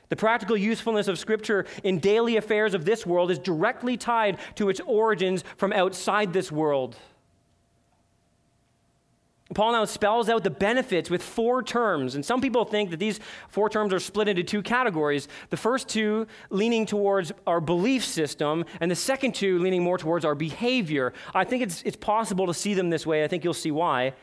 The practical usefulness of Scripture in daily affairs of this world is directly tied to its origins from outside this world. Paul now spells out the benefits with four terms. And some people think that these four terms are split into two categories. The first two leaning towards our belief system, and the second two leaning more towards our behavior. I think it's, it's possible to see them this way. I think you'll see why.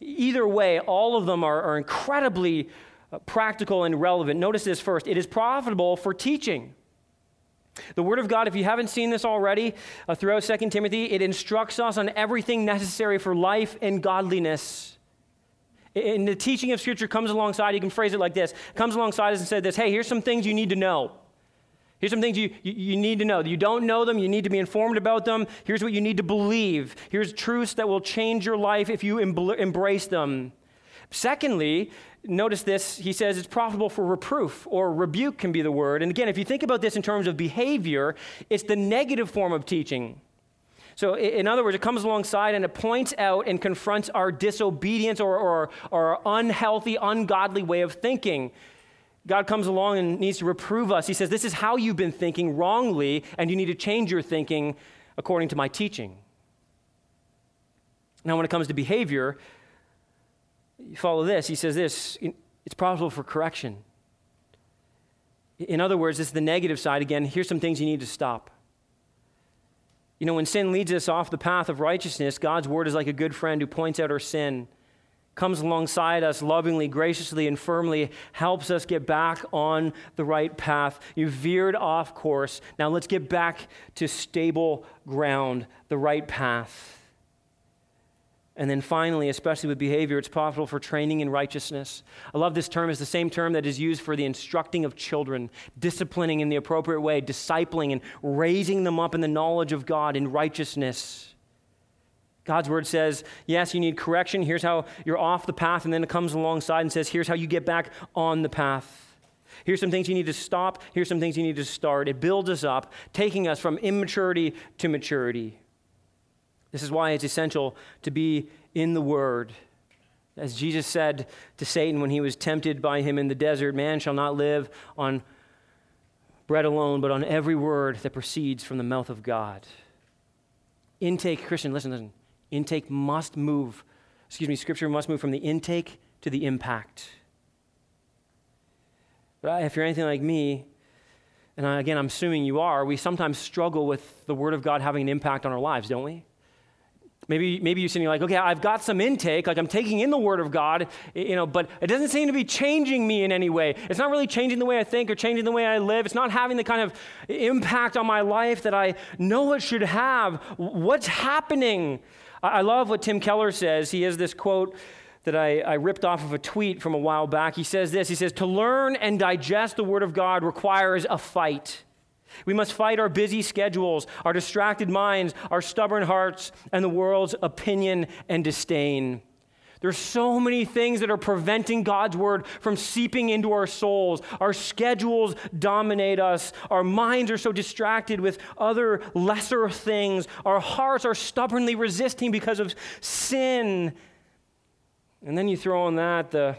Either way, all of them are, are incredibly uh, practical and relevant. Notice this first it is profitable for teaching. The Word of God, if you haven't seen this already uh, throughout 2 Timothy, it instructs us on everything necessary for life and godliness. And the teaching of Scripture comes alongside, you can phrase it like this comes alongside us and said this hey, here's some things you need to know. Here's some things you, you, you, need to know. You don't know them, you need to be informed about them. Here's what you need to believe. Here's truths that will change your life if you embrace them. Secondly, notice this, he says it's profitable for reproof, or rebuke can be the word. And again, if you think about this in terms of behavior, it's the negative form of teaching. So, in other words, it comes alongside and it points out and confronts our disobedience or, or, or our unhealthy, ungodly way of thinking. God comes along and needs to reprove us. He says, This is how you've been thinking wrongly, and you need to change your thinking according to my teaching. Now, when it comes to behavior, you follow this. He says this it's profitable for correction. In other words, this is the negative side. Again, here's some things you need to stop. You know, when sin leads us off the path of righteousness, God's word is like a good friend who points out our sin comes alongside us lovingly, graciously, and firmly, helps us get back on the right path. You veered off course. Now let's get back to stable ground, the right path. And then finally, especially with behavior, it's profitable for training in righteousness. I love this term. It's the same term that is used for the instructing of children, disciplining in the appropriate way, discipling, and raising them up in the knowledge of God in righteousness. God's word says, yes, you need correction. Here's how you're off the path. And then it comes alongside and says, here's how you get back on the path. Here's some things you need to stop. Here's some things you need to start. It builds us up, taking us from immaturity to maturity. This is why it's essential to be in the Word. As Jesus said to Satan when he was tempted by him in the desert, man shall not live on bread alone, but on every word that proceeds from the mouth of God. Intake, Christian, listen, listen. Intake must move, excuse me, scripture must move from the intake to the impact. But if you're anything like me, and again, I'm assuming you are, we sometimes struggle with the Word of God having an impact on our lives, don't we? Maybe, maybe you're sitting like, okay, I've got some intake, like I'm taking in the Word of God, you know, but it doesn't seem to be changing me in any way. It's not really changing the way I think or changing the way I live. It's not having the kind of impact on my life that I know it should have. What's happening? I love what Tim Keller says. He has this quote that I, I, ripped off of a tweet from a while back. He says this He says, To learn and digest the Word of God requires a fight. We must fight our busy schedules, our distracted minds, our stubborn hearts, and the world's opinion and disdain. There's so many things that are preventing God's word from seeping into our souls. Our schedules dominate us. Our minds are so distracted with other lesser things. Our hearts are stubbornly resisting because of sin. And then you throw on that the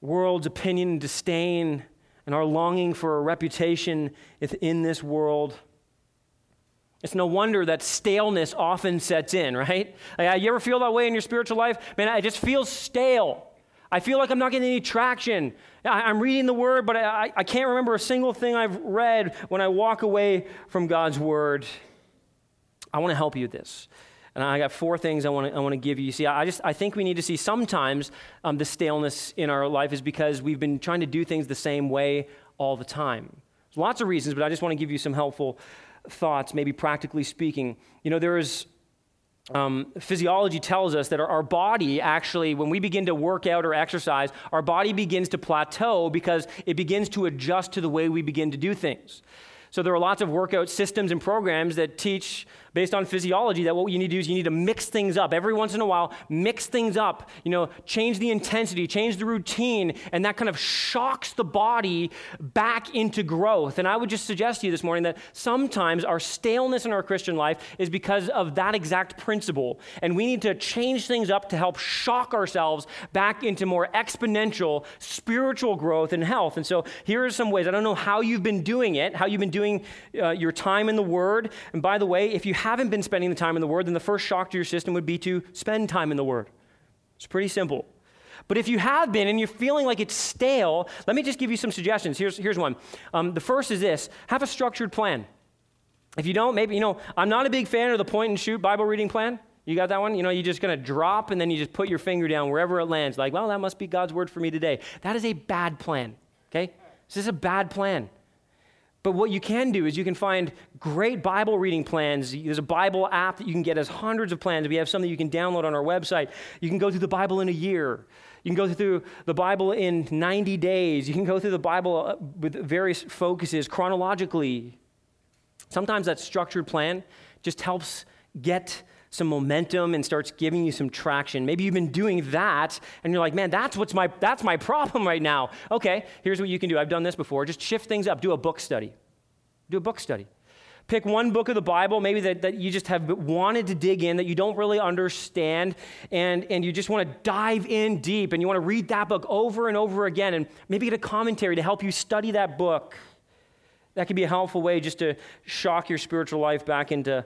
world's opinion and disdain and our longing for a reputation in this world. It's no wonder that staleness often sets in, right? Like, you ever feel that way in your spiritual life? Man, I just feel stale. I feel like I'm not getting any traction. I, am reading the Word, but I, I can't remember a single thing I've read when I walk away from God's Word. I want to help you with this. And I got four things I want to, I want to give you. See, I just I think we need to see sometimes um, the staleness in our life is because we've been trying to do things the same way all the time. There's lots of reasons, but I just want to give you some helpful thoughts, maybe practically speaking. You know, there is um, physiology tells us that our, our, body actually, when we begin to work out or exercise, our body begins to plateau because it begins to adjust to the way we begin to do things. So there are lots of workout systems and programs that teach based on physiology that what you need to do is you need to mix things up. Every once in a while mix things up you know change the intensity change the routine and that kind of shocks the body back into growth. And i would just suggest to you this morning that sometimes our staleness in our christian life is because of that exact principle. And we need to change things up to help shock ourselves back into more exponential spiritual growth and health. And so here are some ways. I don't know how you've been doing it how you've been doing uh, your time in the word. And by the way if you haven't been spending the time in the Word, then the first shock to your system would be to spend time in the Word. It's pretty simple. But if you have been and you're feeling like it's stale, let me just give you some suggestions. Here's, here's one. Um, the first is this have a structured plan. If you don't, maybe, you know, I'm not a big fan of the point and shoot Bible reading plan. You got that one? You know, you're just going to drop and then you just put your finger down wherever it lands. Like, well, that must be God's word for me today. That is a bad plan, okay? This is a bad plan. But what you can do is you can find great Bible reading plans. There's a Bible app that you can get as hundreds of plans. We have something you can download on our website. You can go through the Bible in a year. You can go through the Bible in 90 days. You can go through the Bible uh, with various focuses chronologically. Sometimes that structured plan just helps get some momentum and starts giving you some traction. Maybe you've been doing that and you're like, man, that's what's my that's my (laughs) problem right now. Okay, here's what you can do. I've done this before. Just shift things up. Do a book study. Do a book study. Pick one book of the Bible, maybe that, that you just have wanted to dig in, that you don't really understand, and, and you just want to dive in deep, and you want to read that book over and over again, and maybe get a commentary to help you study that book. That could be a helpful way just to shock your spiritual life back into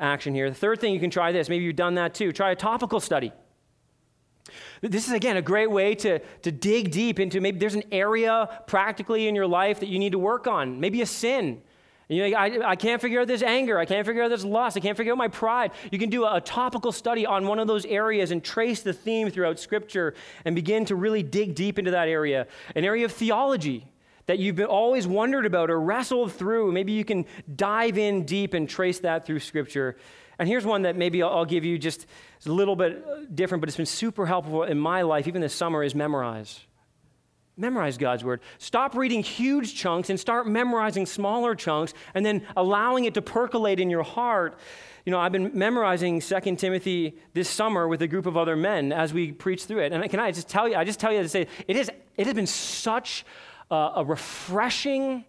action here. The third thing you can try this, maybe you've done that too, try a topical study. This is, again, a great way to, to dig deep into maybe there's an area practically in your life that you need to work on, maybe a sin. You know, I, I can't figure out this anger. I can't figure out this lust. I can't figure out my pride. You can do a, a topical study on one of those areas and trace the theme throughout Scripture and begin to really dig deep into that area. An area of theology that you've been, always wondered about or wrestled through. Maybe you can dive in deep and trace that through Scripture. And here's one that maybe I'll, give you just a little bit different, but it's been super helpful in my life, even this summer, is memorize. Memorize God's word. Stop reading huge chunks and start memorizing smaller chunks and then allowing it to percolate in your heart. You know, I've been memorizing 2 Timothy this summer with a group of other men as we preach through it. And can I just tell you, I just tell you to say, it, is, it has been such a, a refreshing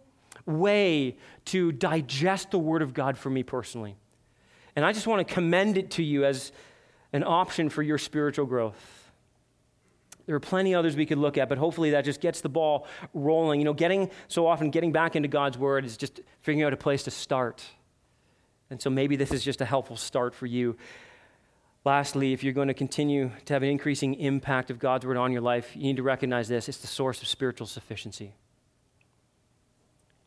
way to digest the word of God for me personally. And I just want to commend it to you as an option for your spiritual growth. There are plenty others we could look at, but hopefully that just gets the ball rolling. You know, getting so often getting back into God's word is just figuring out a place to start. And so maybe this is just a helpful start for you. Lastly, if you're going to continue to have an increasing impact of God's word on your life, you need to recognize this it's the source of spiritual sufficiency.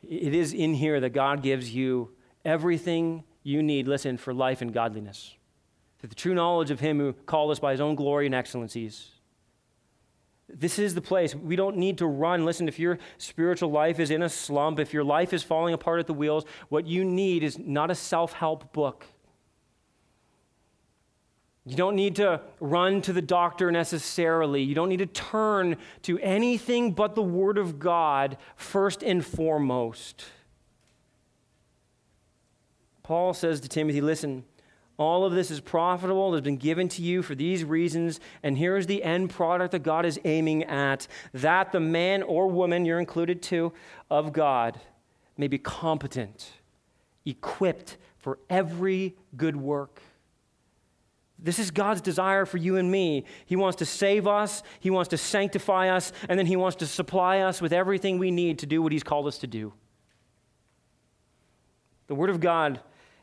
It is in here that God gives you everything you need, listen, for life and godliness. To the true knowledge of Him who called us by His own glory and excellencies. This is the place. We don't need to run. Listen, if your spiritual life is in a slump, if your life is falling apart at the wheels, what you need is not a self help book. You don't need to run to the doctor necessarily. You don't need to turn to anything but the Word of God first and foremost. Paul says to Timothy, Listen, all of this is profitable, it has been given to you for these reasons, and here is the end product that God is aiming at that the man or woman, you're included too, of God may be competent, equipped for every good work. This is God's desire for you and me. He wants to save us, He wants to sanctify us, and then He wants to supply us with everything we need to do what He's called us to do. The Word of God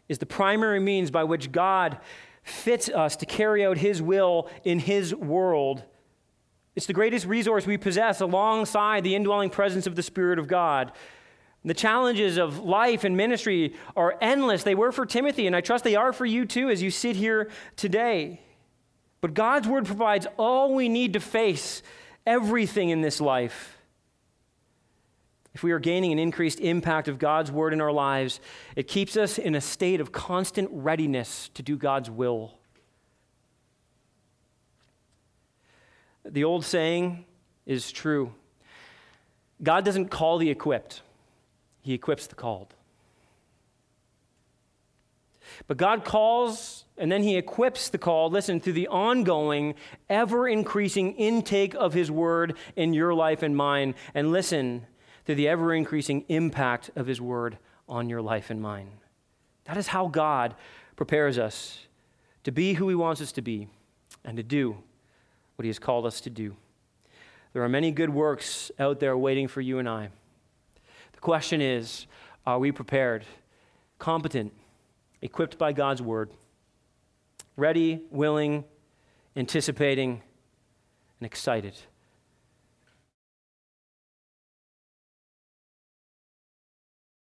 is the primary means by which God fits us to carry out His will in His world. It's the greatest resource we possess alongside the indwelling presence of the Spirit of God. The challenges of life and ministry are endless. They were for Timothy, and I trust they are for you too as you sit here today. But God's Word provides all we need to face everything in this life if we are gaining an increased impact of God's word in our lives, it keeps us in a state of constant readiness to do God's will. The old saying is true God doesn't call the equipped, He equips the called. But God calls and then He equips the called, listen, through the ongoing, ever increasing intake of His word in your life and mine. And listen, through the ever increasing impact of His Word on your life and mine. That is how God prepares us to be who He wants us to be and to do what He has called us to do. There are many good works out there waiting for you and I. The question is are we prepared, competent, equipped by God's Word, ready, willing, anticipating, and excited?